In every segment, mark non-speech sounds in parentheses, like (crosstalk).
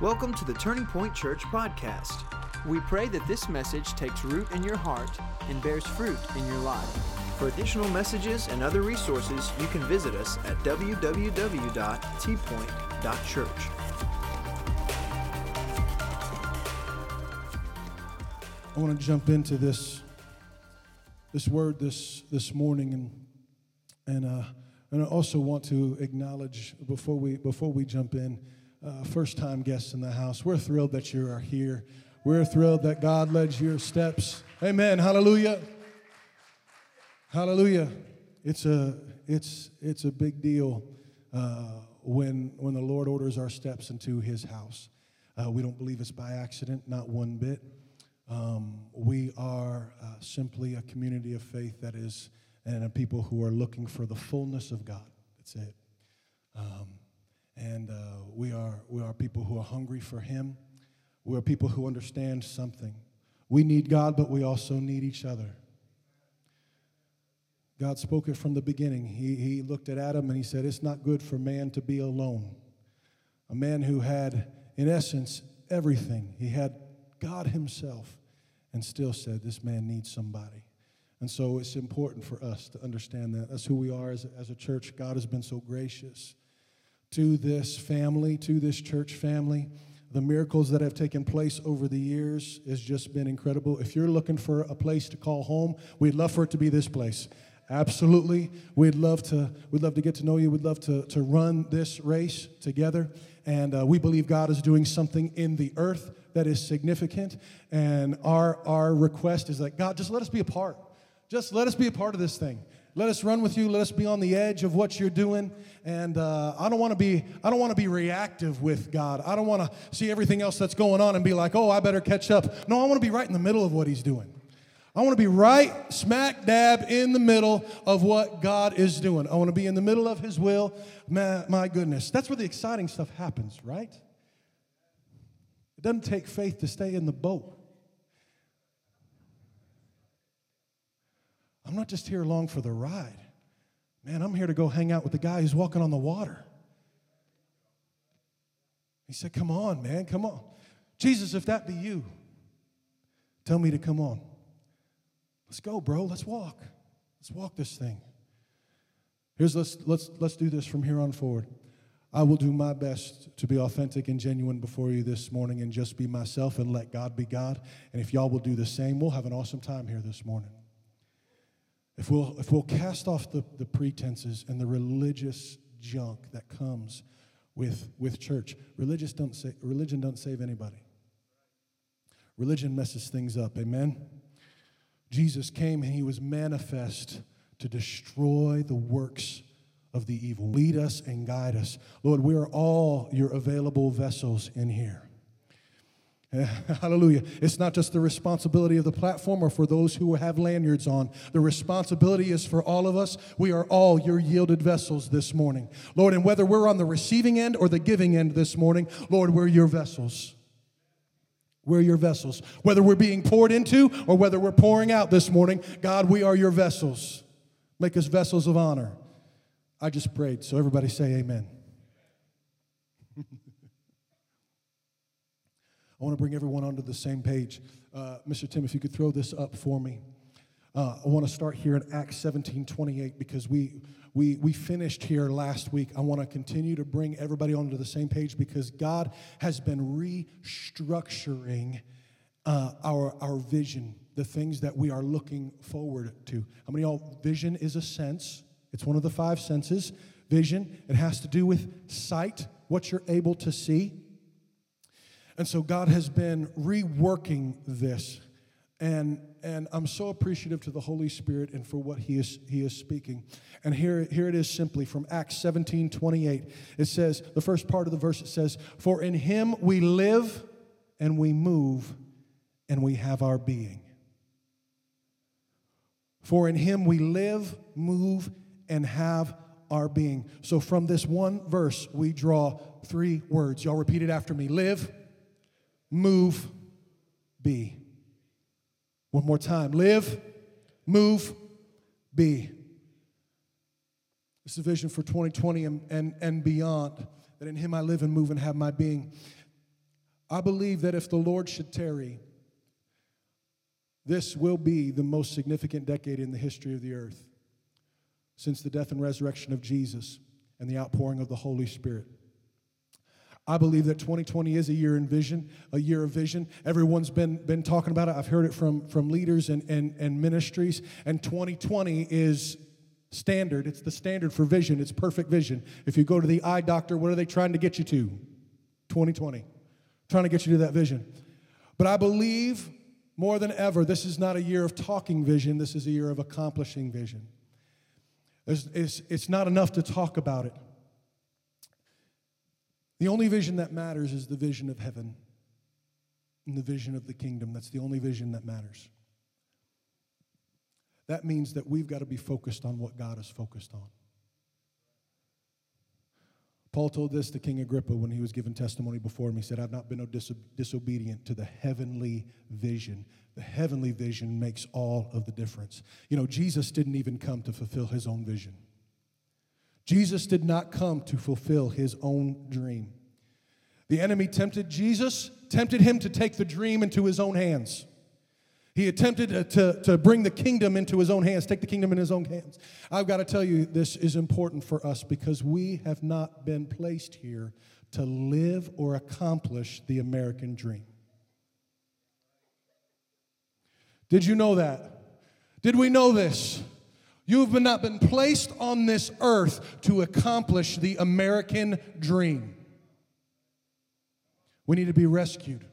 Welcome to the Turning Point Church podcast. We pray that this message takes root in your heart and bears fruit in your life. For additional messages and other resources, you can visit us at www.tpoint.church. I want to jump into this this word this this morning and and uh, and I also want to acknowledge before we before we jump in uh, first time guests in the house. We're thrilled that you are here. We're thrilled that God led your steps. Amen. Hallelujah. Hallelujah. It's a it's it's a big deal uh, when when the Lord orders our steps into His house. Uh, we don't believe it's by accident, not one bit. Um, we are uh, simply a community of faith that is, and a people who are looking for the fullness of God. That's it. Um, and uh, we, are, we are people who are hungry for Him. We are people who understand something. We need God, but we also need each other. God spoke it from the beginning. He, he looked at Adam and he said, It's not good for man to be alone. A man who had, in essence, everything. He had God Himself and still said, This man needs somebody. And so it's important for us to understand that. That's who we are as as a church. God has been so gracious to this family, to this church family. The miracles that have taken place over the years has just been incredible. If you're looking for a place to call home, we'd love for it to be this place. Absolutely. We'd love to, we'd love to get to know you. We'd love to, to run this race together. And uh, we believe God is doing something in the earth that is significant. And our, our request is that God, just let us be a part. Just let us be a part of this thing. Let us run with you. Let us be on the edge of what you're doing. And uh, I don't want to be I don't want to be reactive with God. I don't want to see everything else that's going on and be like, oh, I better catch up. No, I want to be right in the middle of what He's doing. I want to be right smack dab in the middle of what God is doing. I want to be in the middle of His will. My, my goodness, that's where the exciting stuff happens, right? It doesn't take faith to stay in the boat. I'm not just here along for the ride. Man, I'm here to go hang out with the guy who's walking on the water. He said, Come on, man, come on. Jesus, if that be you, tell me to come on. Let's go, bro. Let's walk. Let's walk this thing. Here's let's let's let's do this from here on forward. I will do my best to be authentic and genuine before you this morning and just be myself and let God be God. And if y'all will do the same, we'll have an awesome time here this morning. If we'll, if we'll cast off the, the pretenses and the religious junk that comes with, with church, religious don't say, religion don't save anybody. Religion messes things up, amen? Jesus came and he was manifest to destroy the works of the evil. Lead us and guide us. Lord, we are all your available vessels in here. (laughs) Hallelujah. It's not just the responsibility of the platform or for those who have lanyards on. The responsibility is for all of us. We are all your yielded vessels this morning. Lord, and whether we're on the receiving end or the giving end this morning, Lord, we're your vessels. We're your vessels. Whether we're being poured into or whether we're pouring out this morning, God, we are your vessels. Make us vessels of honor. I just prayed, so everybody say amen. (laughs) I want to bring everyone onto the same page. Uh, Mr. Tim, if you could throw this up for me. Uh, I want to start here in Acts 17 28 because we, we, we finished here last week. I want to continue to bring everybody onto the same page because God has been restructuring uh, our, our vision, the things that we are looking forward to. How many y'all, vision is a sense? It's one of the five senses. Vision, it has to do with sight, what you're able to see. And so God has been reworking this. And, and I'm so appreciative to the Holy Spirit and for what he is, he is speaking. And here, here it is simply from Acts 17 28. It says, the first part of the verse, it says, For in him we live and we move and we have our being. For in him we live, move, and have our being. So from this one verse, we draw three words. Y'all repeat it after me live move, be. One more time live, move, be. It's a vision for 2020 and, and, and beyond that in Him I live and move and have my being. I believe that if the Lord should tarry, this will be the most significant decade in the history of the earth since the death and resurrection of Jesus and the outpouring of the Holy Spirit. I believe that 2020 is a year in vision, a year of vision. Everyone's been, been talking about it. I've heard it from, from leaders and, and, and ministries. And 2020 is standard. It's the standard for vision. It's perfect vision. If you go to the eye doctor, what are they trying to get you to? 2020. Trying to get you to that vision. But I believe more than ever, this is not a year of talking vision, this is a year of accomplishing vision. It's, it's not enough to talk about it. The only vision that matters is the vision of heaven and the vision of the kingdom. That's the only vision that matters. That means that we've got to be focused on what God is focused on. Paul told this to King Agrippa when he was giving testimony before him. He said, I've not been disobedient to the heavenly vision. The heavenly vision makes all of the difference. You know, Jesus didn't even come to fulfill his own vision. Jesus did not come to fulfill his own dream. The enemy tempted Jesus, tempted him to take the dream into his own hands. He attempted to, to, bring the kingdom into his own hands, take the kingdom in his own hands. I've got to tell you, this is important for us because we have not been placed here to live or accomplish the American dream. Did you know that? Did we know this? You have not been placed on this earth to accomplish the American dream. We need to be rescued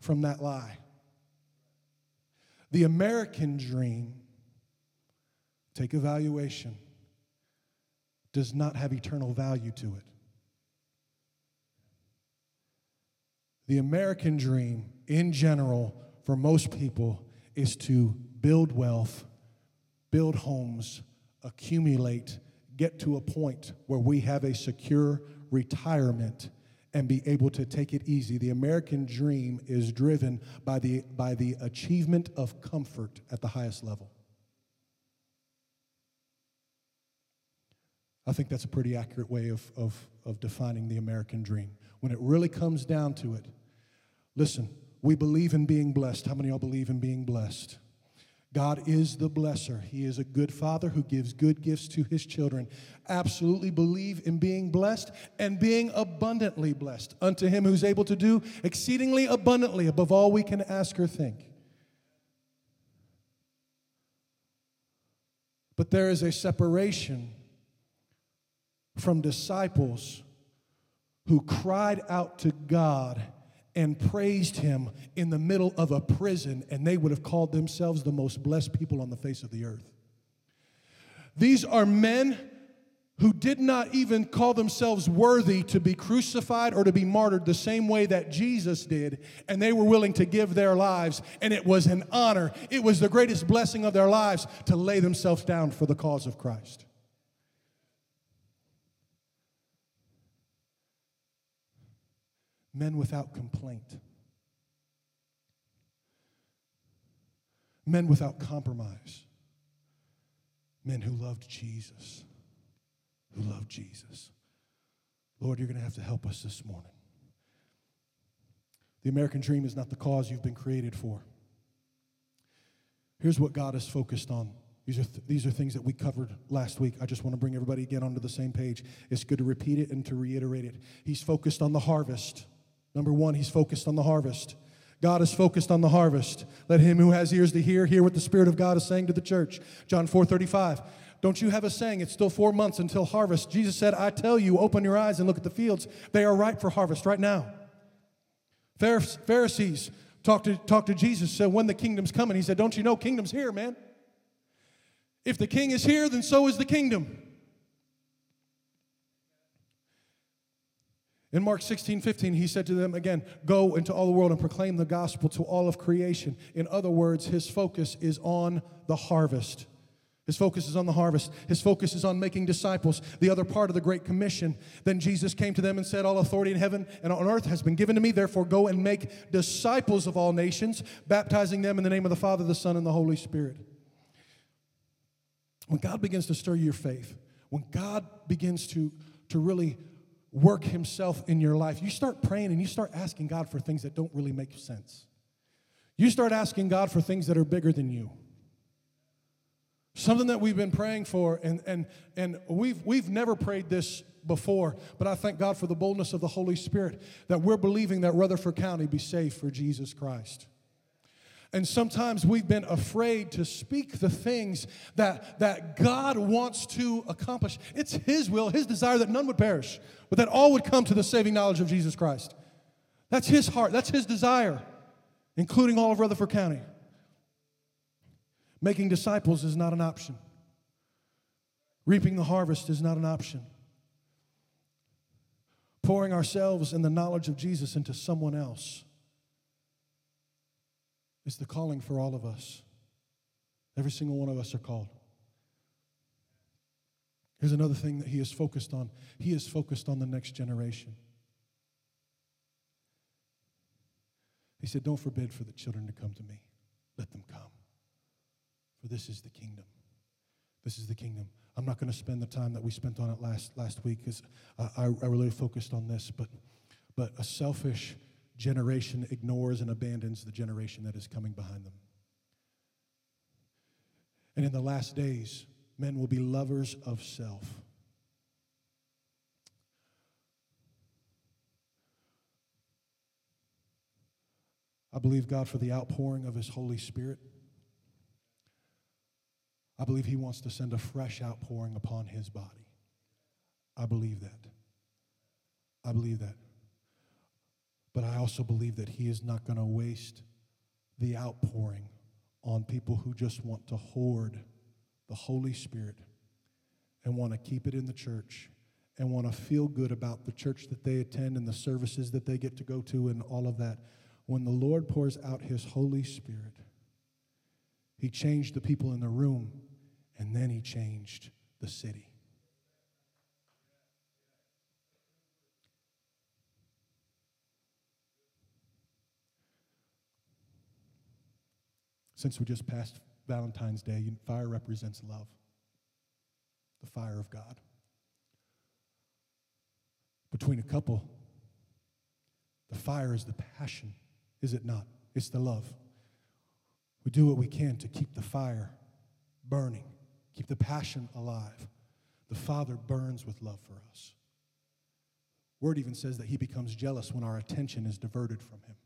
from that lie. The American dream, take evaluation, does not have eternal value to it. The American dream, in general, for most people, is to build wealth build homes, accumulate, get to a point where we have a secure retirement and be able to take it easy. The American dream is driven by the, by the achievement of comfort at the highest level. I think that's a pretty accurate way of, of, of defining the American dream. When it really comes down to it, listen, we believe in being blessed. How many of y'all believe in being blessed? God is the blesser. He is a good father who gives good gifts to his children. Absolutely believe in being blessed and being abundantly blessed unto him who's able to do exceedingly abundantly above all we can ask or think. But there is a separation from disciples who cried out to God and praised him in the middle of a prison, and they would have called themselves the most blessed people on the face of the earth. These are men who did not even call themselves worthy to be crucified or to be martyred the same way that Jesus did, and they were willing to give their lives, and it was an honor. It was the greatest blessing of their lives to lay themselves down for the cause of Christ. Men without complaint, men without compromise, men who loved Jesus, who loved Jesus. Lord, you're going to have to help us this morning. The American dream is not the cause you've been created for. Here's what God is focused on these are, th- these are things that we covered last week. I just want to bring everybody again onto the same page. It's good to repeat it and to reiterate it. He's focused on the harvest. Number one, he's focused on the harvest. God is focused on the harvest. Let him who has ears to hear hear what the Spirit of God is saying to the church. John 4 35. Don't you have a saying? It's still four months until harvest. Jesus said, I tell you, open your eyes and look at the fields. They are ripe for harvest right now. Pharisees talked to, talked to Jesus, said, When the kingdom's coming, he said, Don't you know kingdom's here, man? If the king is here, then so is the kingdom. In Mark 16, 15, he said to them again, Go into all the world and proclaim the gospel to all of creation. In other words, his focus is on the harvest. His focus is on the harvest. His focus is on making disciples. The other part of the Great Commission. Then Jesus came to them and said, All authority in heaven and on earth has been given to me. Therefore, go and make disciples of all nations, baptizing them in the name of the Father, the Son, and the Holy Spirit. When God begins to stir your faith, when God begins to, to really work himself in your life, you start praying and you start asking God for things that don't really make sense. You start asking God for things that are bigger than you. Something that we've been praying for, and, and, and we've, we've never prayed this before, but I thank God for the boldness of the Holy Spirit that we're believing that Rutherford County be safe for Jesus Christ. And sometimes we've been afraid to speak the things that, that God wants to accomplish. It's His will, His desire that none would perish, but that all would come to the saving knowledge of Jesus Christ. That's His heart, that's His desire, including all of Rutherford County. Making disciples is not an option, reaping the harvest is not an option. Pouring ourselves in the knowledge of Jesus into someone else is the calling for all of us. Every single one of us are called. Here's another thing that he is focused on he is focused on the next generation. He said, Don't forbid for the children to come to me, let them come. For this is the kingdom. This is the kingdom. I'm not going to spend the time that we spent on it last, last week because I, I really focused on this, but, but a selfish, generation ignores and abandons the generation that is coming behind them. And in the last days, men will be lovers of self. I believe God for the outpouring of His Holy Spirit. I believe He wants to send a fresh outpouring upon His body. I believe that. I believe that. But I also believe that He is not going to waste the outpouring on people who just want to hoard the Holy Spirit and want to keep it in the church and want to feel good about the church that they attend and the services that they get to go to and all of that. When the Lord pours out His Holy Spirit, He changed the people in the room and then He changed the city. Since we just passed Valentine's Day, fire represents love, the fire of God. Between a couple, the fire is the passion, is it not? It's the love. We do what we can to keep the fire burning, keep the passion alive. The Father burns with love for us. Word even says that he becomes jealous when our attention is diverted from him.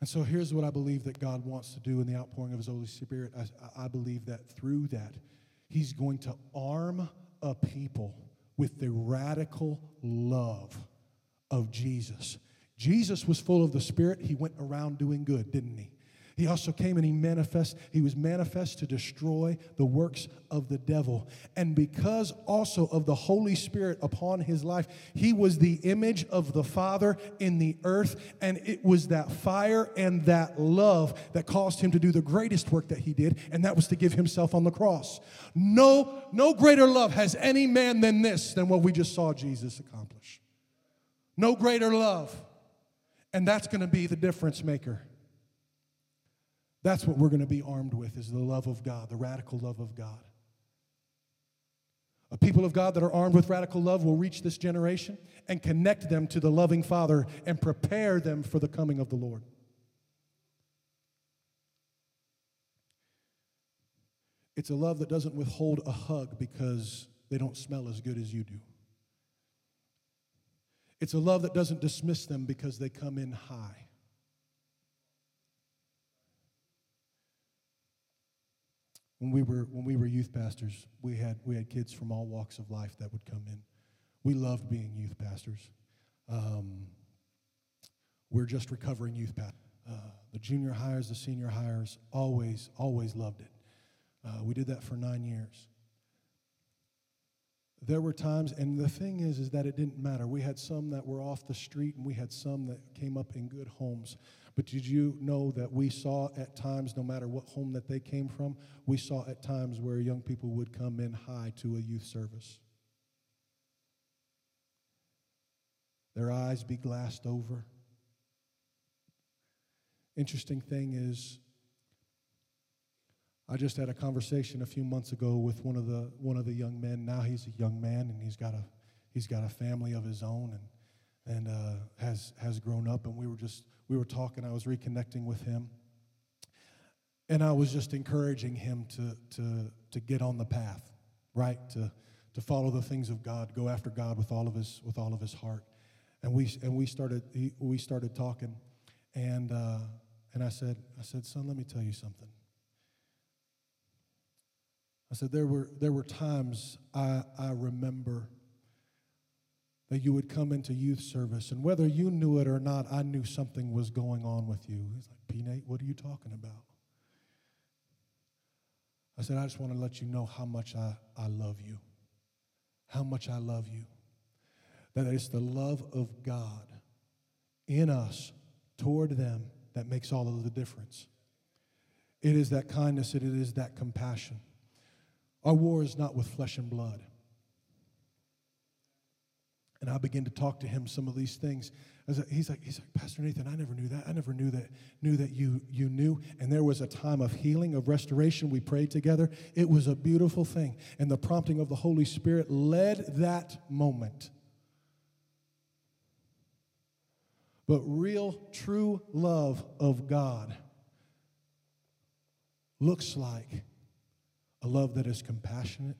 And so here's what I believe that God wants to do in the outpouring of His Holy Spirit. I, I believe that through that, He's going to arm a people with the radical love of Jesus. Jesus was full of the Spirit. He went around doing good, didn't he? He also came and he manifest, he was manifest to destroy the works of the devil. And because also of the Holy Spirit upon his life, he was the image of the Father in the earth. And it was that fire and that love that caused him to do the greatest work that he did, and that was to give himself on the cross. No, no greater love has any man than this, than what we just saw Jesus accomplish. No greater love. And that's going to be the difference maker. That's what we're going to be armed with is the love of God, the radical love of God. A people of God that are armed with radical love will reach this generation and connect them to the loving Father and prepare them for the coming of the Lord. It's a love that doesn't withhold a hug because they don't smell as good as you do. It's a love that doesn't dismiss them because they come in high. When we were when we were youth pastors, we had we had kids from all walks of life that would come in. We loved being youth pastors. Um, we're just recovering youth pastors. Uh, the junior hires, the senior hires, always always loved it. Uh, we did that for nine years. There were times, and the thing is, is that it didn't matter. We had some that were off the street, and we had some that came up in good homes. But did you know that we saw at times, no matter what home that they came from, we saw at times where young people would come in high to a youth service? Their eyes be glassed over. Interesting thing is, I just had a conversation a few months ago with one of the one of the young men. Now he's a young man and he's got a he's got a family of his own and and uh, has has grown up. And we were just we were talking. I was reconnecting with him, and I was just encouraging him to to to get on the path, right? To to follow the things of God, go after God with all of his with all of his heart. And we and we started we started talking, and uh, and I said I said, son, let me tell you something. I said, there were, there were times I, I remember that you would come into youth service, and whether you knew it or not, I knew something was going on with you. He's like, P. Nate, what are you talking about? I said, I just want to let you know how much I, I love you. How much I love you. That it's the love of God in us toward them that makes all of the difference. It is that kindness, it is that compassion. Our war is not with flesh and blood. And I begin to talk to him some of these things. He's like, he's like, Pastor Nathan, I never knew that. I never knew that, knew that you, you knew. And there was a time of healing, of restoration. We prayed together. It was a beautiful thing. And the prompting of the Holy Spirit led that moment. But real, true love of God looks like a love that is compassionate,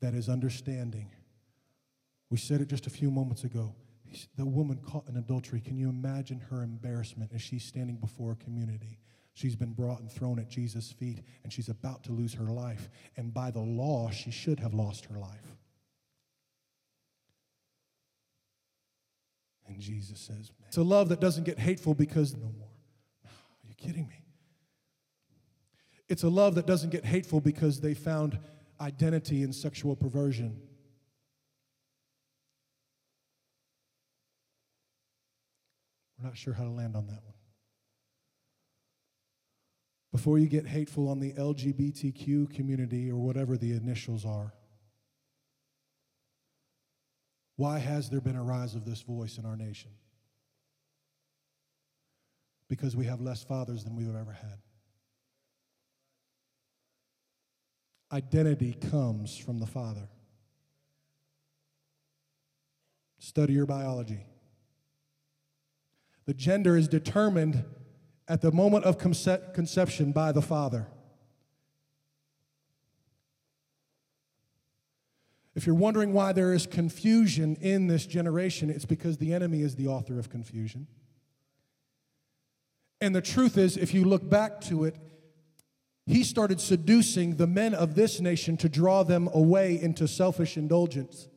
that is understanding. We said it just a few moments ago. The woman caught in adultery, can you imagine her embarrassment as she's standing before a community? She's been brought and thrown at Jesus' feet, and she's about to lose her life. And by the law, she should have lost her life. And Jesus says, It's a love that doesn't get hateful because no more. Are you kidding me? It's a love that doesn't get hateful because they found identity in sexual perversion. We're not sure how to land on that one. Before you get hateful on the LGBTQ community or whatever the initials are, why has there been a rise of this voice in our nation? Because we have less fathers than we've ever had. identity comes from the Father. Study your biology. The gender is determined at the moment of conce- conception by the Father. If you're wondering why there is confusion in this generation, it's because the enemy is the author of confusion. And the truth is, if you look back to it, he started seducing the men of this nation to draw them away into selfish indulgence.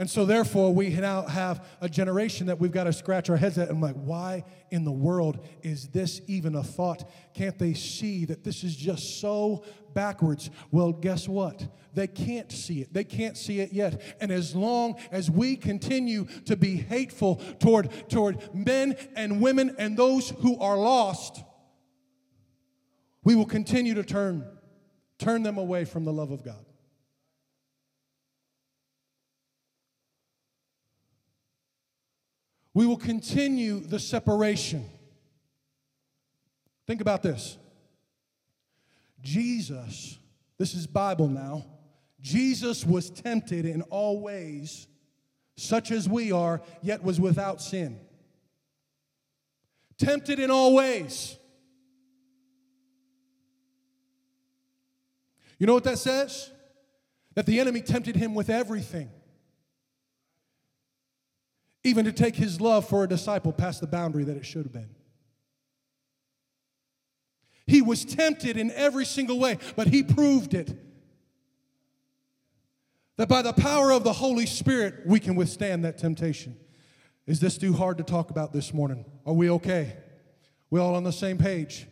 And so, therefore, we now have a generation that we've got to scratch our heads at. And I'm like, why in the world is this even a thought? Can't they see that this is just so backwards? Well, guess what? They can't see it. They can't see it yet. And as long as we continue to be hateful toward, toward men and women and those who are lost, we will continue to turn, turn them away from the love of God. We will continue the separation. Think about this Jesus, this is Bible now, Jesus was tempted in all ways, such as we are, yet was without sin. Tempted in all ways. You know what that says? That the enemy tempted him with everything even to take his love for a disciple past the boundary that it should have been. He was tempted in every single way, but he proved it. That by the power of the Holy Spirit, we can withstand that temptation. Is this too hard to talk about this morning? Are we okay? We all on the same page?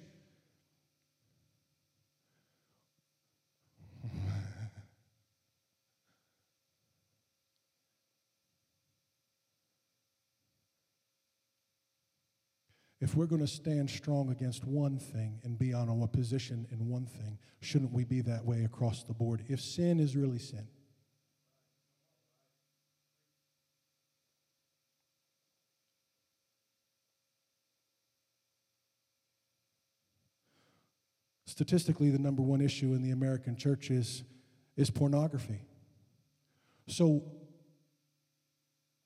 If we're going to stand strong against one thing and be on a position in one thing, shouldn't we be that way across the board? If sin is really sin, Statistically, the number one issue in the American church is, is pornography. So,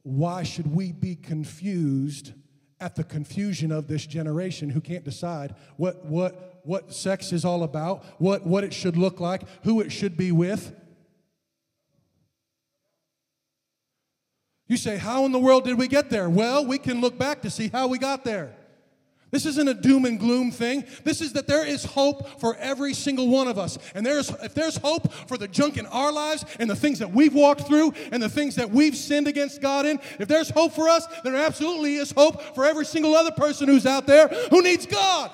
why should we be confused at the confusion of this generation who can't decide what, what, what sex is all about, what, what it should look like, who it should be with? You say, How in the world did we get there? Well, we can look back to see how we got there. This isn't a doom and gloom thing. This is that there is hope for every single one of us. And there's, if there's hope for the junk in our lives and the things that we've walked through and the things that we've sinned against God in, if there's hope for us, there absolutely is hope for every single other person who's out there who needs God.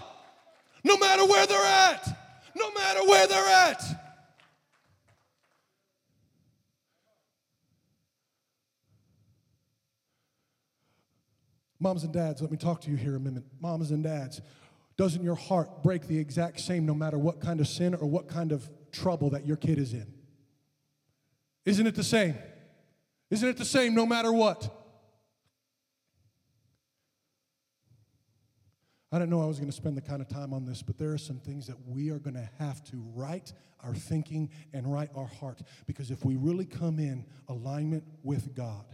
No matter where they're at. No matter where they're at. Moms and dads, let me talk to you here a minute. Moms and dads, doesn't your heart break the exact same no matter what kind of sin or what kind of trouble that your kid is in? Isn't it the same? Isn't it the same no matter what? I didn't know I was going to spend the kind of time on this, but there are some things that we are going to have to right our thinking and right our heart. Because if we really come in alignment with God,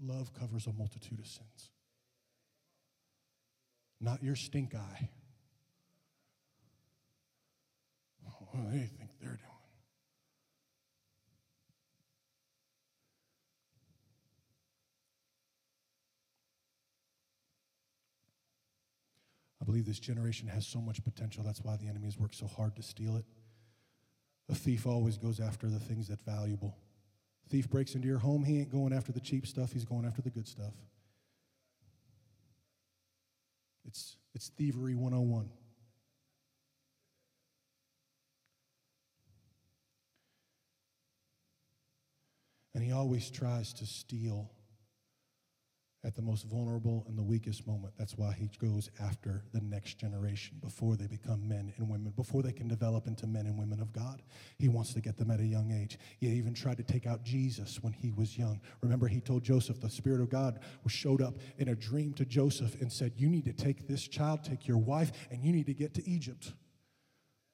Love covers a multitude of sins. Not your stink eye. What do they think they're doing? I believe this generation has so much potential. That's why the enemy has worked so hard to steal it. A thief always goes after the things that valuable. Thief breaks into your home, he ain't going after the cheap stuff, he's going after the good stuff. It's, it's thievery 101. And he always tries to steal at the most vulnerable and the weakest moment. That's why he goes after the next generation before they become men and women, before they can develop into men and women of God. He wants to get them at a young age. He even tried to take out Jesus when he was young. Remember, he told Joseph, the Spirit of God showed up in a dream to Joseph and said, You need to take this child, take your wife, and you need to get to Egypt.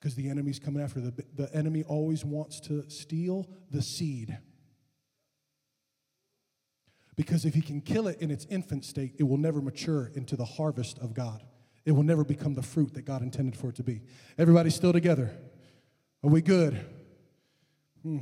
Because the enemy's coming after the, the enemy always wants to steal the seed. Because if he can kill it in its infant state, it will never mature into the harvest of God. It will never become the fruit that God intended for it to be. Everybody still together? Are we good? Hmm.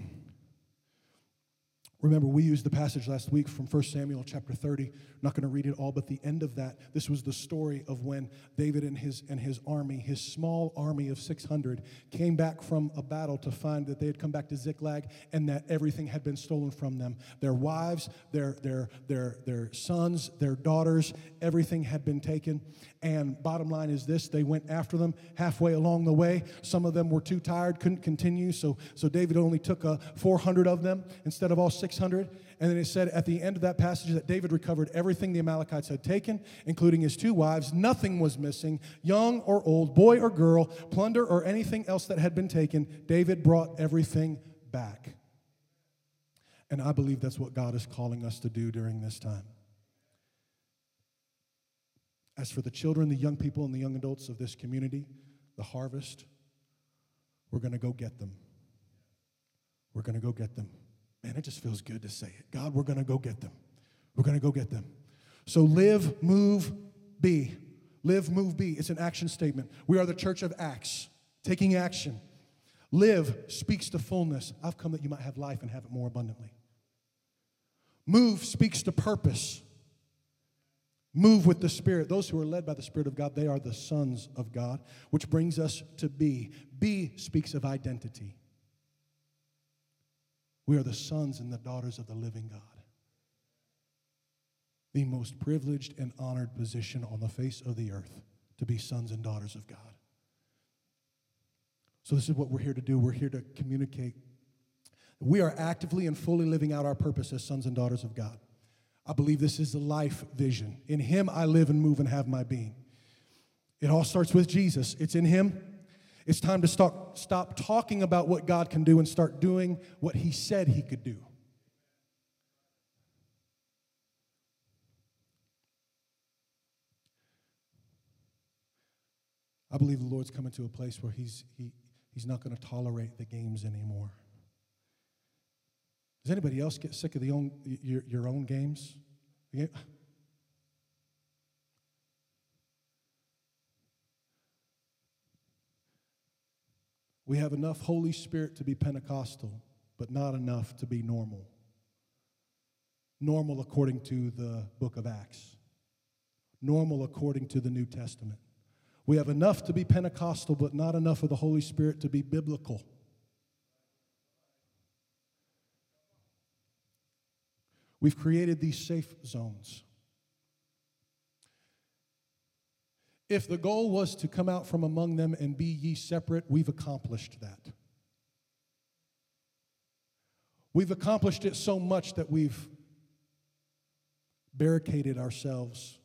Remember, we used the passage last week from 1 Samuel chapter 30. I'm not going to read it all, but the end of that, this was the story of when David and his, and his army, his small army of 600, came back from a battle to find that they had come back to Ziklag and that everything had been stolen from them. Their wives, their, their, their, their sons, their daughters, everything had been taken. And bottom line is this they went after them halfway along the way. Some of them were too tired, couldn't continue. So, so David only took uh, 400 of them instead of all 600. And then it said at the end of that passage that David recovered everything the Amalekites had taken, including his two wives. Nothing was missing, young or old, boy or girl, plunder or anything else that had been taken. David brought everything back. And I believe that's what God is calling us to do during this time. As for the children, the young people, and the young adults of this community, the harvest, we're going to go get them. We're going to go get them. Man, it just feels good to say it. God, we're going to go get them. We're going to go get them. So live, move, be. Live, move, be. It's an action statement. We are the church of Acts, taking action. Live speaks to fullness. I've come that you might have life and have it more abundantly. Move speaks to purpose. Move with the Spirit. Those who are led by the Spirit of God, they are the sons of God, which brings us to be. Be speaks of identity. We are the sons and the daughters of the living God. The most privileged and honored position on the face of the earth to be sons and daughters of God. So, this is what we're here to do. We're here to communicate. We are actively and fully living out our purpose as sons and daughters of God. I believe this is the life vision. In Him I live and move and have my being. It all starts with Jesus, it's in Him. It's time to stop, stop talking about what God can do and start doing what He said He could do. I believe the Lord's coming to a place where He's, he, he's not going to tolerate the games anymore. Does anybody else get sick of the own, your, your own games? We have enough Holy Spirit to be Pentecostal, but not enough to be normal. Normal according to the book of Acts, normal according to the New Testament. We have enough to be Pentecostal, but not enough of the Holy Spirit to be biblical. We've created these safe zones. If the goal was to come out from among them and be ye separate, we've accomplished that. We've accomplished it so much that we've barricaded ourselves.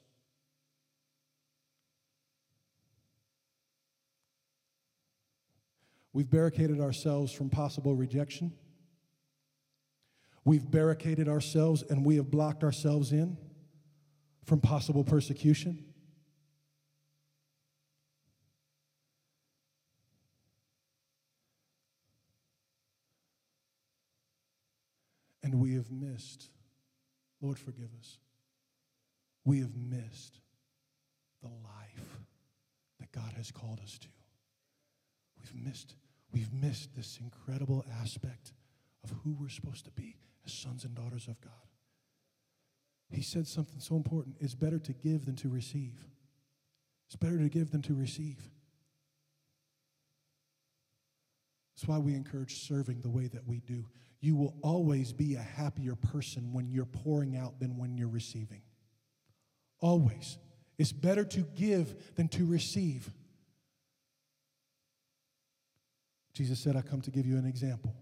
We've barricaded ourselves from possible rejection. We've barricaded ourselves and we have blocked ourselves in from possible persecution. And we have missed, Lord, forgive us. We have missed the life that God has called us to. We've missed, we've missed this incredible aspect of who we're supposed to be as sons and daughters of God. He said something so important. It's better to give than to receive. It's better to give than to receive. That's why we encourage serving the way that we do. You will always be a happier person when you're pouring out than when you're receiving. Always. It's better to give than to receive. Jesus said, I come to give you an example.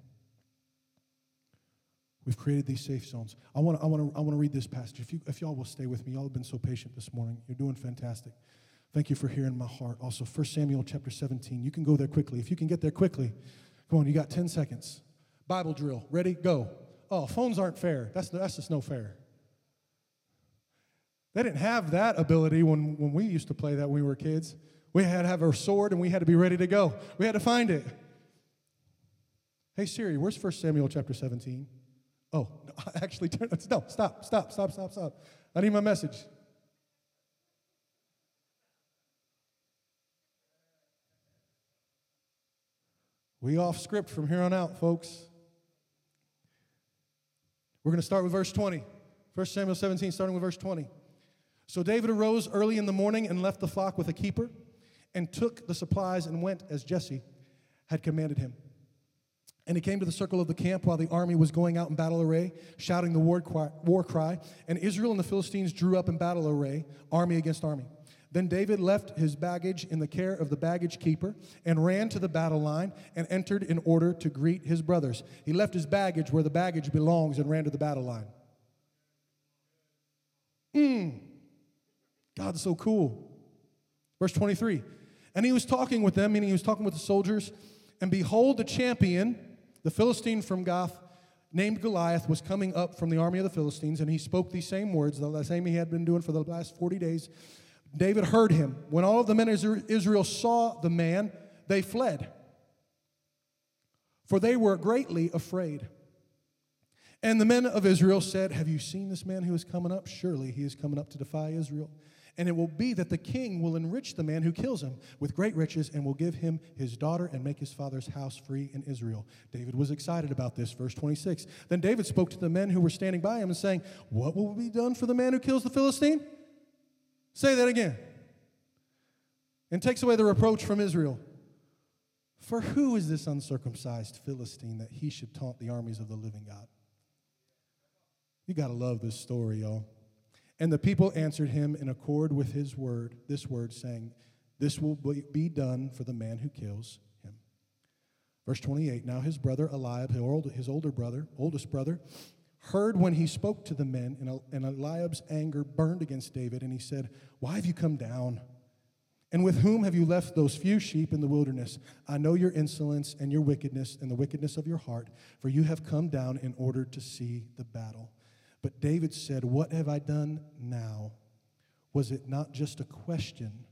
We've created these safe zones. I want to I wanna, I wanna read this passage. If, you, if y'all will stay with me, y'all have been so patient this morning. You're doing fantastic. Thank you for hearing my heart. Also, 1 Samuel chapter 17. You can go there quickly. If you can get there quickly, come on, you got 10 seconds. Bible drill. Ready? Go. Oh, phones aren't fair. That's, that's just no fair. They didn't have that ability when, when we used to play that when we were kids. We had to have our sword and we had to be ready to go. We had to find it. Hey Siri, where's 1 Samuel chapter 17? Oh, no, (laughs) actually, turn, no, stop, stop, stop, stop, stop. I need my message. We off script from here on out, folks. We're going to start with verse 20. 1 Samuel 17, starting with verse 20. So David arose early in the morning and left the flock with a keeper and took the supplies and went as Jesse had commanded him. And he came to the circle of the camp while the army was going out in battle array, shouting the war cry, war cry. And Israel and the Philistines drew up in battle array, army against army. Then David left his baggage in the care of the baggage keeper and ran to the battle line and entered in order to greet his brothers. He left his baggage where the baggage belongs and ran to the battle line. Mmm. God's so cool. Verse 23. And he was talking with them, meaning he was talking with the soldiers, and behold, the champion the Philistine from Gath, named Goliath, was coming up from the army of the Philistines, and he spoke these same words, the same he had been doing for the last 40 days. David heard him. When all of the men of Israel saw the man, they fled, for they were greatly afraid. And the men of Israel said, Have you seen this man who is coming up? Surely he is coming up to defy Israel. And it will be that the king will enrich the man who kills him with great riches and will give him his daughter and make his father's house free in Israel. David was excited about this. Verse 26. Then David spoke to the men who were standing by him and saying, What will be done for the man who kills the Philistine? Say that again. And takes away the reproach from Israel. For who is this uncircumcised Philistine that he should taunt the armies of the living God? You got to love this story, y'all. And the people answered him in accord with his word, this word, saying, This will be done for the man who kills him. Verse 28 Now his brother Eliab, his older brother, oldest brother, heard when he spoke to the men, and Eliab's anger burned against David, and he said, Why have you come down? And with whom have you left those few sheep in the wilderness? I know your insolence and your wickedness and the wickedness of your heart, for you have come down in order to see the battle. But David said, What have I done now? Was it not just a question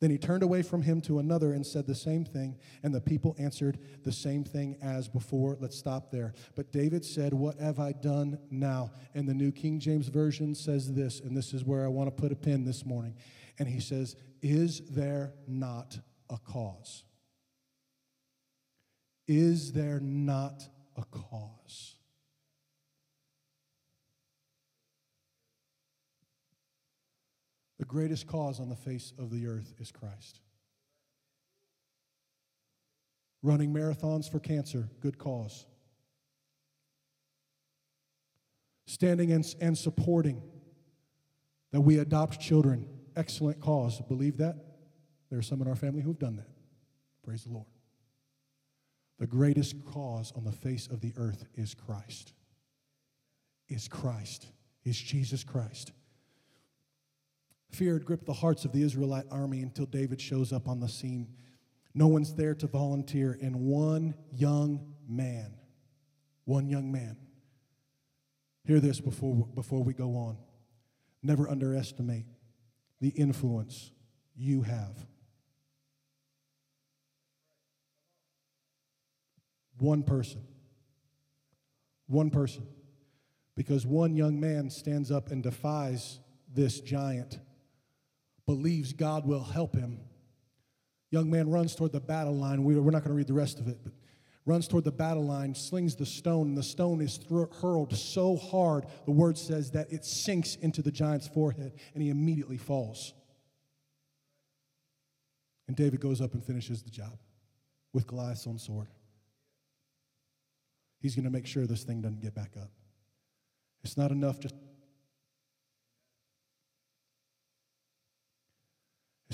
Then he turned away from him to another and said the same thing, and the people answered the same thing as before. Let's stop there. But David said, What have I done now? And the New King James Version says this, and this is where I want to put a pin this morning. And he says, Is there not a cause? Is there not a cause? The greatest cause on the face of the earth is Christ. Running marathons for cancer, good cause. Standing and, and supporting that we adopt children, excellent cause. Believe that? There are some in our family who have done that. Praise the Lord. The greatest cause on the face of the earth is Christ. Is Christ. Is Jesus Christ. Fear had gripped the hearts of the Israelite army until David shows up on the scene. No one's there to volunteer, and one young man, one young man. Hear this before, before we go on. Never underestimate the influence you have. One person. One person. Because one young man stands up and defies this giant believes God will help him. Young man runs toward the battle line. We're not going to read the rest of it, but runs toward the battle line, slings the stone, and the stone is hurled so hard, the word says that it sinks into the giant's forehead, and he immediately falls. And David goes up and finishes the job with Goliath's own sword. He's going to make sure this thing doesn't get back up. It's not enough just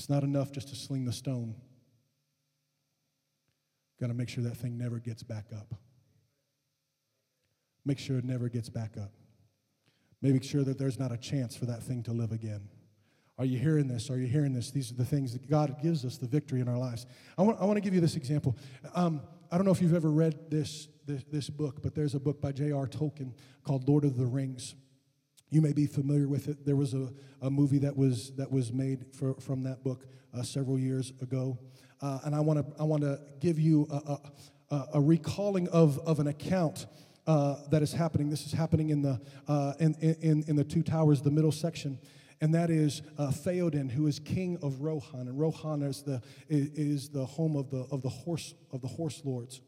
It's not enough just to sling the stone. Got to make sure that thing never gets back up. Make sure it never gets back up. Make sure that there's not a chance for that thing to live again. Are you hearing this? Are you hearing this? These are the things that God gives us the victory in our lives. I want, I want to give you this example. Um, I don't know if you've ever read this, this, this book, but there's a book by J.R. Tolkien called Lord of the Rings. You may be familiar with it. There was a, a movie that was, that was made for, from that book uh, several years ago. Uh, and I want to I wanna give you a, a, a, recalling of, of an account uh, that is happening. This is happening in the, uh, in, in, in the Two Towers, the middle section. And that is uh, Theoden, who is king of Rohan. And Rohan is the, is the home of the, of, the horse, of the horse lords.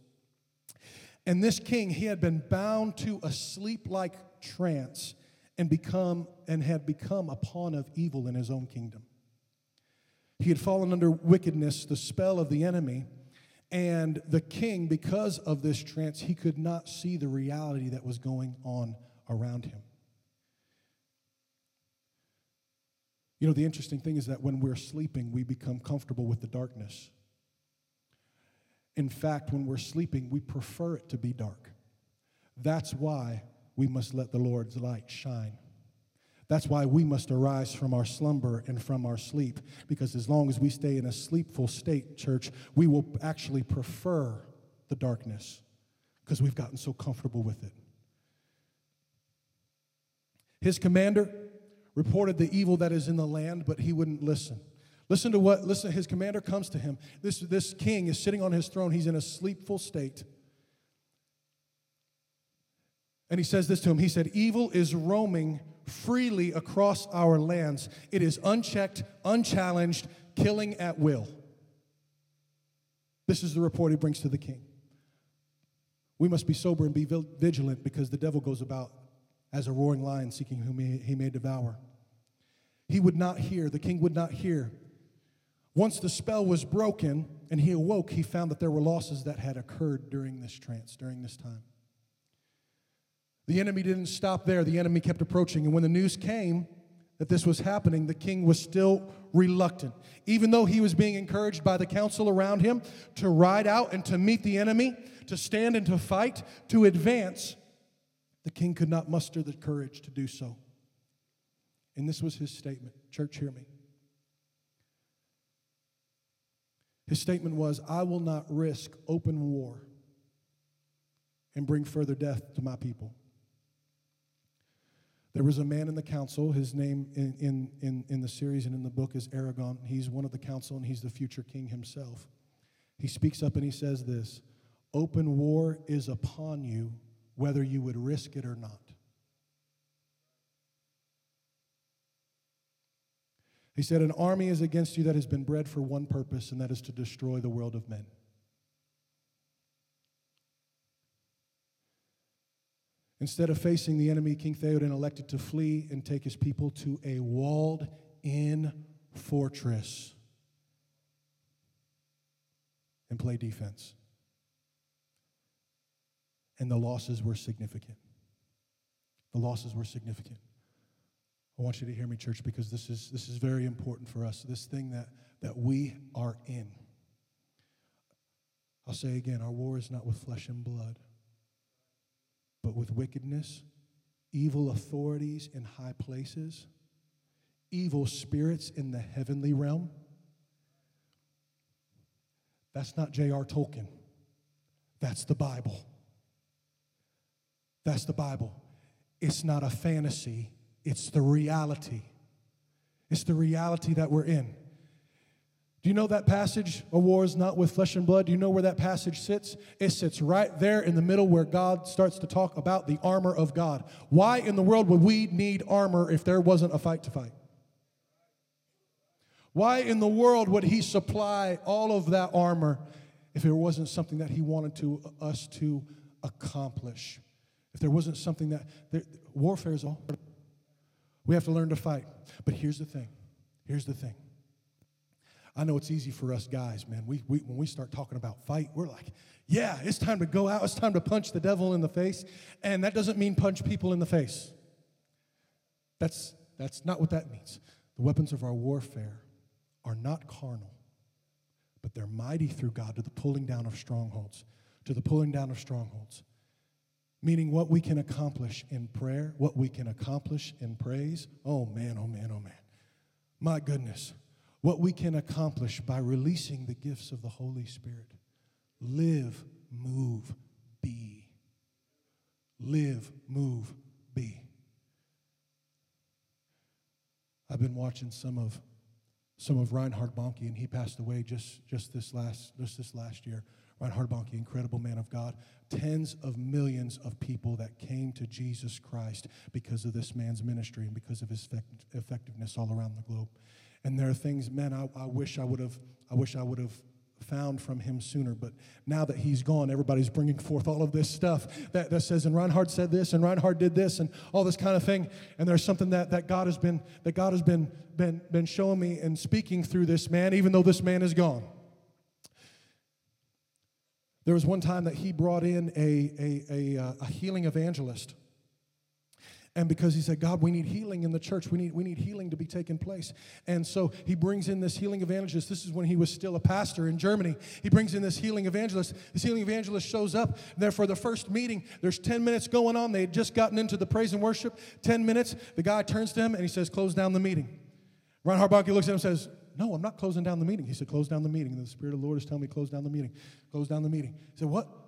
And this king, he had been bound to a sleep like trance and become and had become a pawn of evil in his own kingdom. He had fallen under wickedness, the spell of the enemy, and the king, because of this trance, he could not see the reality that was going on around him. You know, the interesting thing is that when we're sleeping, we become comfortable with the darkness. In fact, when we're sleeping, we prefer it to be dark. That's why we must let the Lord's light shine. That's why we must arise from our slumber and from our sleep, because as long as we stay in a sleepful state, church, we will actually prefer the darkness because we've gotten so comfortable with it. His commander reported the evil that is in the land, but he wouldn't listen. Listen to what, listen, his commander comes to him. This, this king is sitting on his throne, he's in a sleepful state. And he says this to him He said, Evil is roaming freely across our lands. It is unchecked, unchallenged, killing at will. This is the report he brings to the king. We must be sober and be vigilant because the devil goes about as a roaring lion seeking whom he may devour. He would not hear, the king would not hear. Once the spell was broken and he awoke, he found that there were losses that had occurred during this trance, during this time. The enemy didn't stop there, the enemy kept approaching. And when the news came that this was happening, the king was still reluctant. Even though he was being encouraged by the council around him to ride out and to meet the enemy, to stand and to fight, to advance, the king could not muster the courage to do so. And this was his statement. Church, hear me. His statement was I will not risk open war and bring further death to my people. There was a man in the council. His name in, in, in, in the series and in the book is Aragorn. He's one of the council and he's the future king himself. He speaks up and he says this Open war is upon you, whether you would risk it or not. He said, An army is against you that has been bred for one purpose, and that is to destroy the world of men. Instead of facing the enemy, King Theoden elected to flee and take his people to a walled in fortress and play defense. And the losses were significant. The losses were significant. I want you to hear me, church, because this is, this is very important for us. This thing that, that we are in. I'll say again our war is not with flesh and blood but with wickedness, evil authorities in high places, evil spirits in the heavenly realm. That's not J.R. Tolkien. That's the Bible. That's the Bible. It's not a fantasy, it's the reality. It's the reality that we're in. Do you know that passage, a war is not with flesh and blood? Do you know where that passage sits? It sits right there in the middle where God starts to talk about the armor of God. Why in the world would we need armor if there wasn't a fight to fight? Why in the world would He supply all of that armor if it wasn't something that He wanted to, us to accomplish? If there wasn't something that there, warfare is all. We have to learn to fight. But here's the thing. Here's the thing. I know it's easy for us guys, man. We, we, when we start talking about fight, we're like, yeah, it's time to go out. It's time to punch the devil in the face. And that doesn't mean punch people in the face. That's, that's not what that means. The weapons of our warfare are not carnal, but they're mighty through God to the pulling down of strongholds, to the pulling down of strongholds. Meaning what we can accomplish in prayer, what we can accomplish in praise. Oh man, oh man, oh man. My goodness what we can accomplish by releasing the gifts of the Holy Spirit. Live, move, be. Live, move, be. I've been watching some of some of Reinhard Bonnke, and he passed away just, just this last just this last year. Reinhard Bonnke, incredible man of God. Tens of millions of people that came to Jesus Christ because of this man's ministry and because of his effectiveness all around the globe. And there are things, man, I, I wish I would have, I wish I would have found from him sooner. But now that he's gone, everybody's bringing forth all of this stuff that, that says, and Reinhard said this, and Reinhard did this, and all this kind of thing. And there's something that, that God has been that God has been, been, been showing me and speaking through this man, even though this man is gone. There was one time that he brought in a, a, a, uh, a healing evangelist and because he said, God, we need healing in the church. We need, we need healing to be taking place. And so he brings in this healing evangelist. This is when he was still a pastor in Germany. He brings in this healing evangelist. This healing evangelist shows up there for the first meeting. There's 10 minutes going on. They had just gotten into the praise and worship. 10 minutes. The guy turns to him and he says, Close down the meeting. Reinhard Bonnke looks at him and says, No, I'm not closing down the meeting. He said, Close down the meeting. And the Spirit of the Lord is telling me, Close down the meeting. Close down the meeting. He said, What?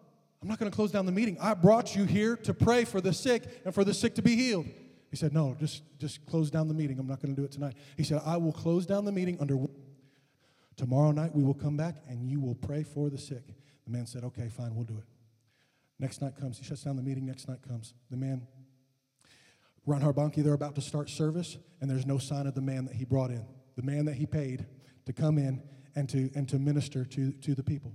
I'm not going to close down the meeting. I brought you here to pray for the sick and for the sick to be healed. He said, No, just, just close down the meeting. I'm not going to do it tonight. He said, I will close down the meeting under. Tomorrow night we will come back and you will pray for the sick. The man said, Okay, fine, we'll do it. Next night comes. He shuts down the meeting. Next night comes. The man, Ron Bonnke, they're about to start service, and there's no sign of the man that he brought in, the man that he paid to come in and to, and to minister to, to the people.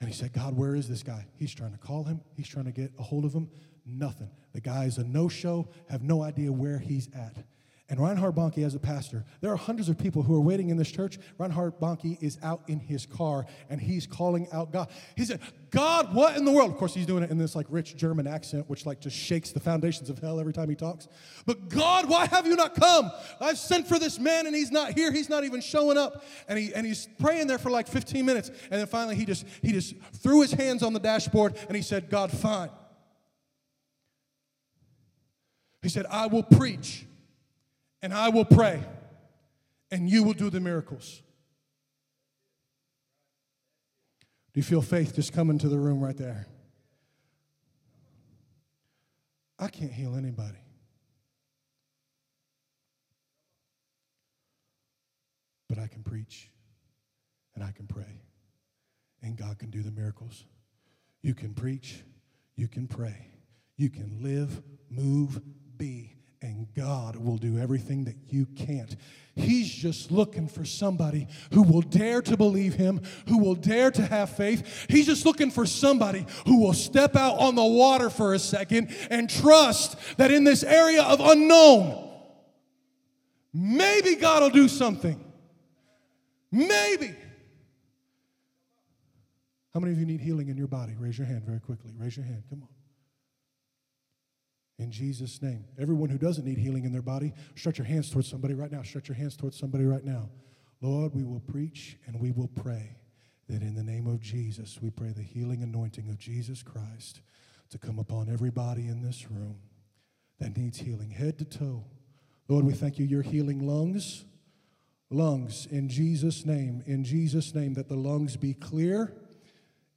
And he said, God, where is this guy? He's trying to call him, he's trying to get a hold of him. Nothing. The guy is a no show, have no idea where he's at. And Reinhard Bonnke, as a pastor, there are hundreds of people who are waiting in this church. Reinhard Bonnke is out in his car and he's calling out God. He said, God, what in the world? Of course, he's doing it in this like rich German accent, which like just shakes the foundations of hell every time he talks. But God, why have you not come? I've sent for this man and he's not here. He's not even showing up. And he and he's praying there for like 15 minutes. And then finally he just he just threw his hands on the dashboard and he said, God, fine. He said, I will preach and I will pray and you will do the miracles. Do you feel faith just coming to the room right there? I can't heal anybody. But I can preach and I can pray, and God can do the miracles. You can preach, you can pray, you can live, move, be, and God will do everything that you can't. He's just looking for somebody who will dare to believe Him, who will dare to have faith. He's just looking for somebody who will step out on the water for a second and trust that in this area of unknown, maybe God will do something. Maybe. How many of you need healing in your body? Raise your hand very quickly. Raise your hand. Come on. In Jesus' name. Everyone who doesn't need healing in their body, stretch your hands towards somebody right now. Stretch your hands towards somebody right now. Lord, we will preach and we will pray that in the name of Jesus, we pray the healing anointing of Jesus Christ to come upon everybody in this room that needs healing, head to toe. Lord, we thank you. You're healing lungs, lungs in Jesus' name, in Jesus' name, that the lungs be clear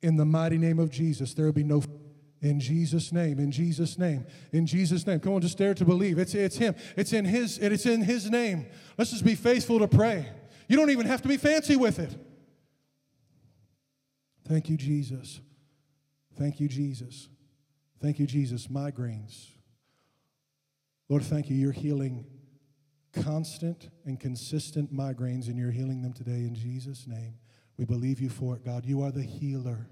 in the mighty name of Jesus. There will be no in Jesus' name, in Jesus' name, in Jesus' name. Come on, just dare to believe. It's, it's Him. It's in His, it's in His name. Let's just be faithful to pray. You don't even have to be fancy with it. Thank you, Jesus. Thank you, Jesus. Thank you, Jesus. Migraines. Lord, thank you. You're healing constant and consistent migraines, and you're healing them today in Jesus' name. We believe you for it, God. You are the healer.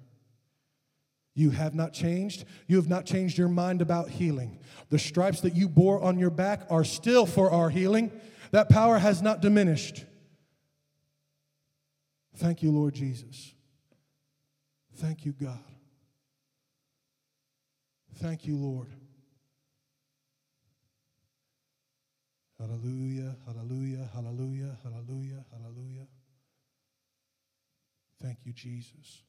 You have not changed. You have not changed your mind about healing. The stripes that you bore on your back are still for our healing. That power has not diminished. Thank you, Lord Jesus. Thank you, God. Thank you, Lord. Hallelujah, hallelujah, hallelujah, hallelujah, hallelujah. Thank you, Jesus.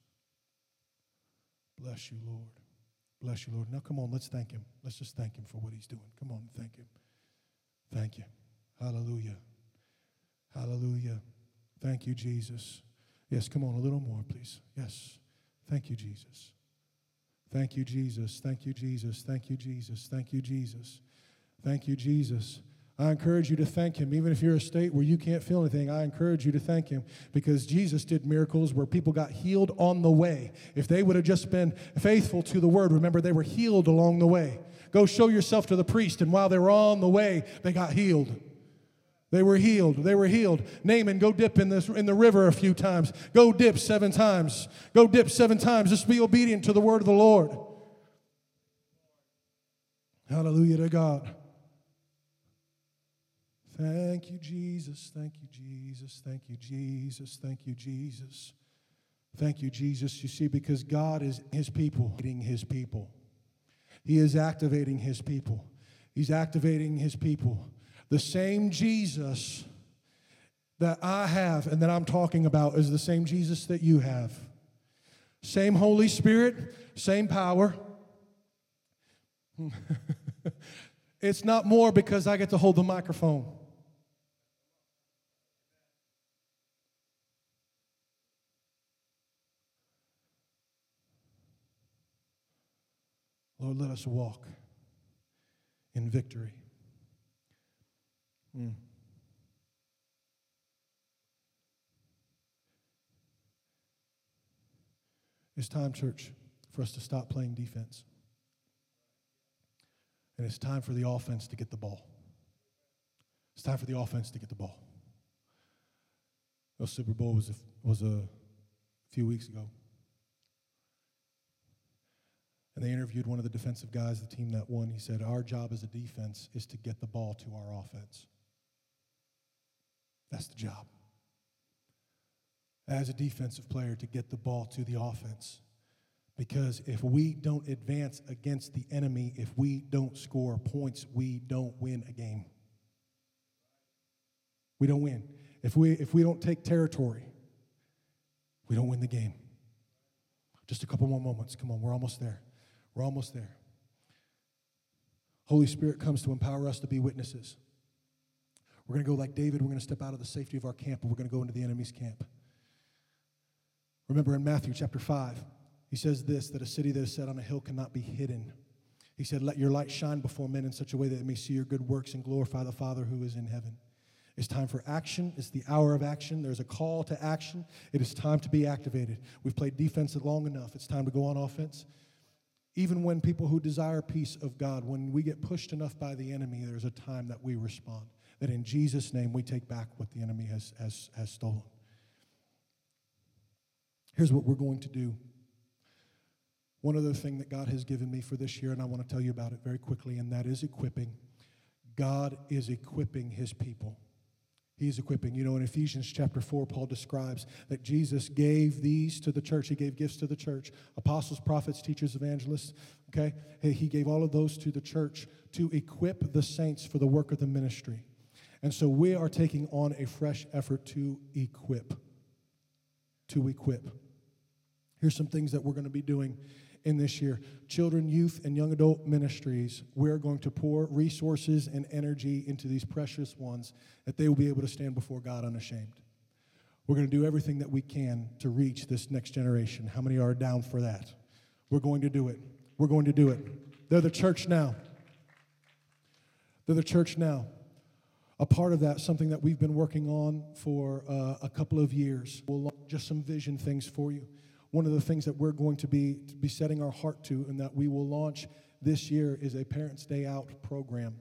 Bless you, Lord. Bless you, Lord. Now, come on, let's thank Him. Let's just thank Him for what He's doing. Come on, thank Him. Thank you. Hallelujah. Hallelujah. Thank you, Jesus. Yes, come on, a little more, please. Yes. Thank you, Jesus. Thank you, Jesus. Thank you, Jesus. Thank you, Jesus. Thank you, Jesus. Thank you, Jesus. I encourage you to thank him. Even if you're a state where you can't feel anything, I encourage you to thank him because Jesus did miracles where people got healed on the way. If they would have just been faithful to the word, remember they were healed along the way. Go show yourself to the priest, and while they were on the way, they got healed. They were healed. They were healed. Naaman, go dip in, this, in the river a few times. Go dip seven times. Go dip seven times. Just be obedient to the word of the Lord. Hallelujah to God. Thank you, Jesus. Thank you, Jesus. Thank you, Jesus. Thank you, Jesus. Thank you, Jesus. You see, because God is his people, his people. He is activating his people. He's activating his people. The same Jesus that I have and that I'm talking about is the same Jesus that you have. Same Holy Spirit, same power. (laughs) it's not more because I get to hold the microphone. Lord, let us walk in victory. Mm. It's time, church, for us to stop playing defense. And it's time for the offense to get the ball. It's time for the offense to get the ball. The Super Bowl was a, was a few weeks ago. And they interviewed one of the defensive guys, the team that won. He said, Our job as a defense is to get the ball to our offense. That's the job. As a defensive player, to get the ball to the offense. Because if we don't advance against the enemy, if we don't score points, we don't win a game. We don't win. If we, if we don't take territory, we don't win the game. Just a couple more moments. Come on, we're almost there. We're almost there. Holy Spirit comes to empower us to be witnesses. We're going to go like David. We're going to step out of the safety of our camp and we're going to go into the enemy's camp. Remember in Matthew chapter 5, he says this that a city that is set on a hill cannot be hidden. He said, Let your light shine before men in such a way that they may see your good works and glorify the Father who is in heaven. It's time for action. It's the hour of action. There's a call to action. It is time to be activated. We've played defense long enough. It's time to go on offense. Even when people who desire peace of God, when we get pushed enough by the enemy, there's a time that we respond. That in Jesus' name we take back what the enemy has, has, has stolen. Here's what we're going to do. One other thing that God has given me for this year, and I want to tell you about it very quickly, and that is equipping. God is equipping his people. He's equipping. You know, in Ephesians chapter 4, Paul describes that Jesus gave these to the church. He gave gifts to the church apostles, prophets, teachers, evangelists. Okay? He gave all of those to the church to equip the saints for the work of the ministry. And so we are taking on a fresh effort to equip. To equip. Here's some things that we're going to be doing in this year. Children, youth, and young adult ministries, we're going to pour resources and energy into these precious ones that they will be able to stand before God unashamed. We're going to do everything that we can to reach this next generation. How many are down for that? We're going to do it. We're going to do it. They're the church now. They're the church now. A part of that, something that we've been working on for uh, a couple of years. We'll just some vision things for you one of the things that we're going to be, to be setting our heart to and that we will launch this year is a Parents' Day Out program.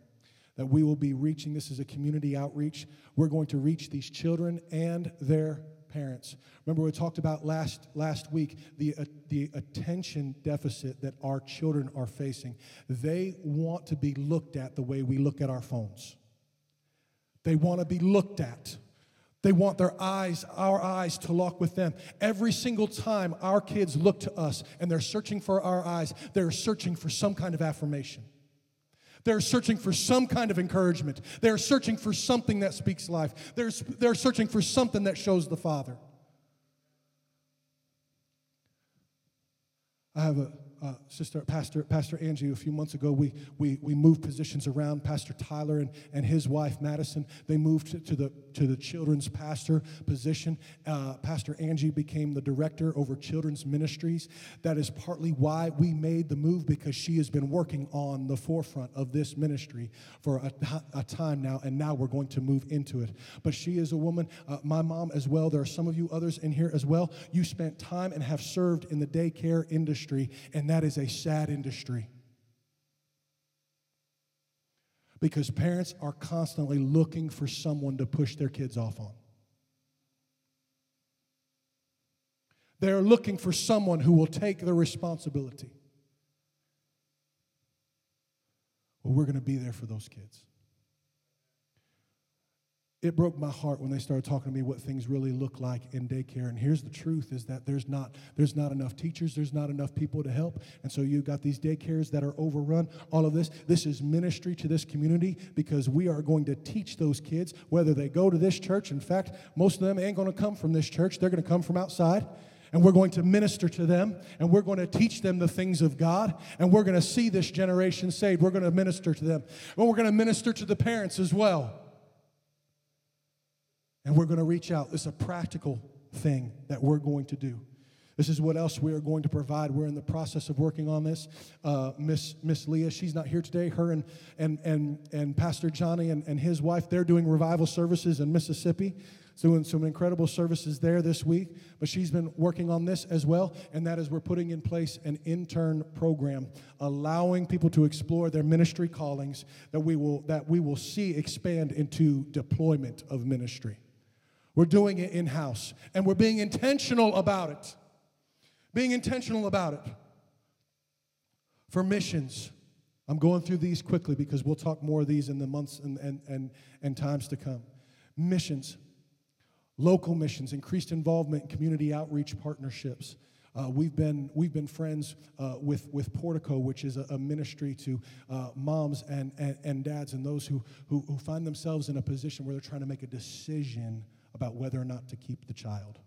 That we will be reaching, this is a community outreach. We're going to reach these children and their parents. Remember, we talked about last, last week the, uh, the attention deficit that our children are facing. They want to be looked at the way we look at our phones, they want to be looked at they want their eyes, our eyes, to lock with them. Every single time our kids look to us and they're searching for our eyes, they're searching for some kind of affirmation. They're searching for some kind of encouragement. They're searching for something that speaks life. They're, they're searching for something that shows the Father. I have a uh, sister, Pastor, Pastor Angie, a few months ago, we, we, we moved positions around. Pastor Tyler and, and his wife, Madison, they moved to, to the, to the children's pastor position. Uh, pastor Angie became the director over children's ministries. That is partly why we made the move because she has been working on the forefront of this ministry for a, a time now, and now we're going to move into it. But she is a woman, uh, my mom as well. There are some of you others in here as well. You spent time and have served in the daycare industry, and that is a sad industry. Because parents are constantly looking for someone to push their kids off on. They're looking for someone who will take the responsibility. Well, we're going to be there for those kids it broke my heart when they started talking to me what things really look like in daycare and here's the truth is that there's not there's not enough teachers there's not enough people to help and so you've got these daycares that are overrun all of this this is ministry to this community because we are going to teach those kids whether they go to this church in fact most of them ain't going to come from this church they're going to come from outside and we're going to minister to them and we're going to teach them the things of God and we're going to see this generation saved. We're going to minister to them. And we're going to minister to the parents as well. And we're going to reach out. It's a practical thing that we're going to do. This is what else we are going to provide. We're in the process of working on this. Uh, Miss Miss Leah, she's not here today. Her and and and and Pastor Johnny and, and his wife, they're doing revival services in Mississippi, doing some incredible services there this week. But she's been working on this as well, and that is we're putting in place an intern program, allowing people to explore their ministry callings that we will that we will see expand into deployment of ministry. We're doing it in house, and we're being intentional about it. Being intentional about it. For missions, I'm going through these quickly because we'll talk more of these in the months and, and, and, and times to come. Missions, local missions, increased involvement in community outreach partnerships. Uh, we've been we've been friends uh, with with Portico, which is a, a ministry to uh, moms and, and, and dads and those who, who who find themselves in a position where they're trying to make a decision about whether or not to keep the child.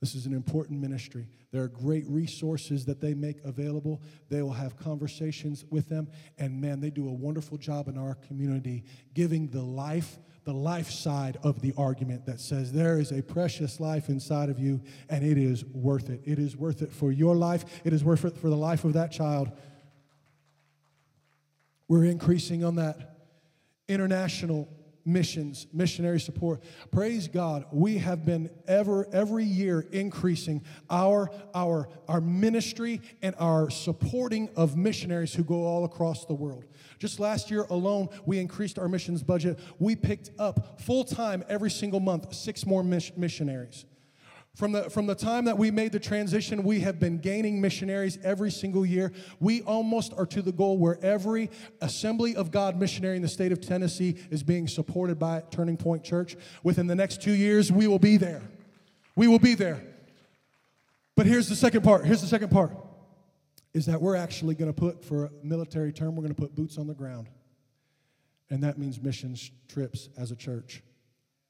This is an important ministry. There are great resources that they make available. They will have conversations with them. And man, they do a wonderful job in our community giving the life, the life side of the argument that says there is a precious life inside of you and it is worth it. It is worth it for your life, it is worth it for the life of that child. We're increasing on that international missions, missionary support. Praise God, we have been ever every year increasing our our our ministry and our supporting of missionaries who go all across the world. Just last year alone, we increased our missions budget. We picked up full time every single month six more missionaries. From the, from the time that we made the transition, we have been gaining missionaries every single year. We almost are to the goal where every Assembly of God missionary in the state of Tennessee is being supported by Turning Point Church. Within the next two years, we will be there. We will be there. But here's the second part. Here's the second part is that we're actually going to put, for a military term, we're going to put boots on the ground. And that means missions trips as a church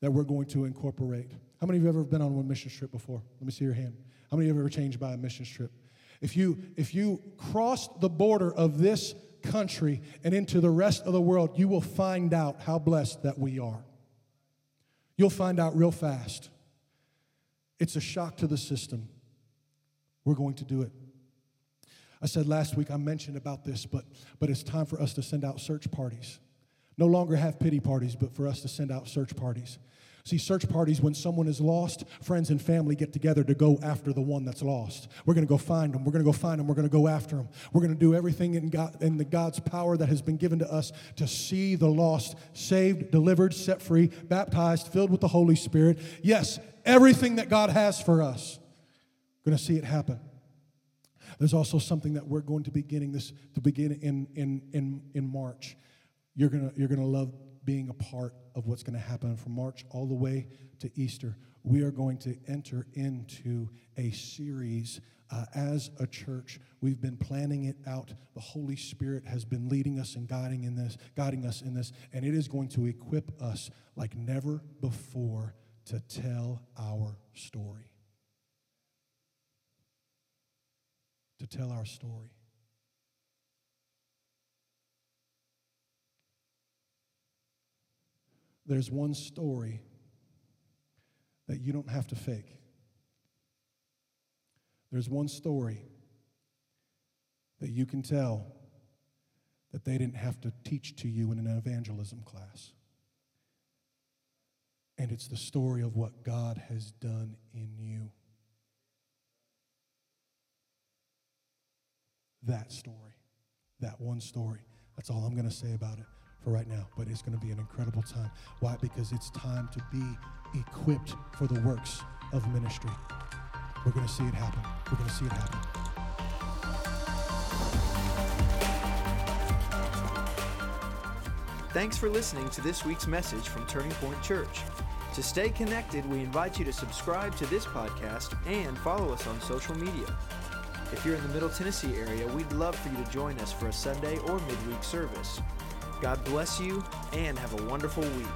that we're going to incorporate. How many of you have ever been on one mission trip before? Let me see your hand. How many of you have ever changed by a mission trip? If you if you crossed the border of this country and into the rest of the world, you will find out how blessed that we are. You'll find out real fast. It's a shock to the system. We're going to do it. I said last week I mentioned about this, but but it's time for us to send out search parties. No longer have pity parties, but for us to send out search parties. See, search parties, when someone is lost, friends and family get together to go after the one that's lost. We're going to go find them. We're going to go find them. We're going to go after them. We're going to do everything in, God, in the God's power that has been given to us to see the lost saved, delivered, set free, baptized, filled with the Holy Spirit. Yes, everything that God has for us. We're going to see it happen. There's also something that we're going to be beginning this to begin in in in in March. You're gonna you're gonna love being a part of what's going to happen from March all the way to Easter. We are going to enter into a series uh, as a church. We've been planning it out. The Holy Spirit has been leading us and guiding in this, guiding us in this, and it is going to equip us like never before to tell our story. To tell our story. There's one story that you don't have to fake. There's one story that you can tell that they didn't have to teach to you in an evangelism class. And it's the story of what God has done in you. That story, that one story. That's all I'm going to say about it for right now, but it's going to be an incredible time. Why? Because it's time to be equipped for the works of ministry. We're going to see it happen. We're going to see it happen. Thanks for listening to this week's message from Turning Point Church. To stay connected, we invite you to subscribe to this podcast and follow us on social media. If you're in the Middle Tennessee area, we'd love for you to join us for a Sunday or midweek service. God bless you and have a wonderful week.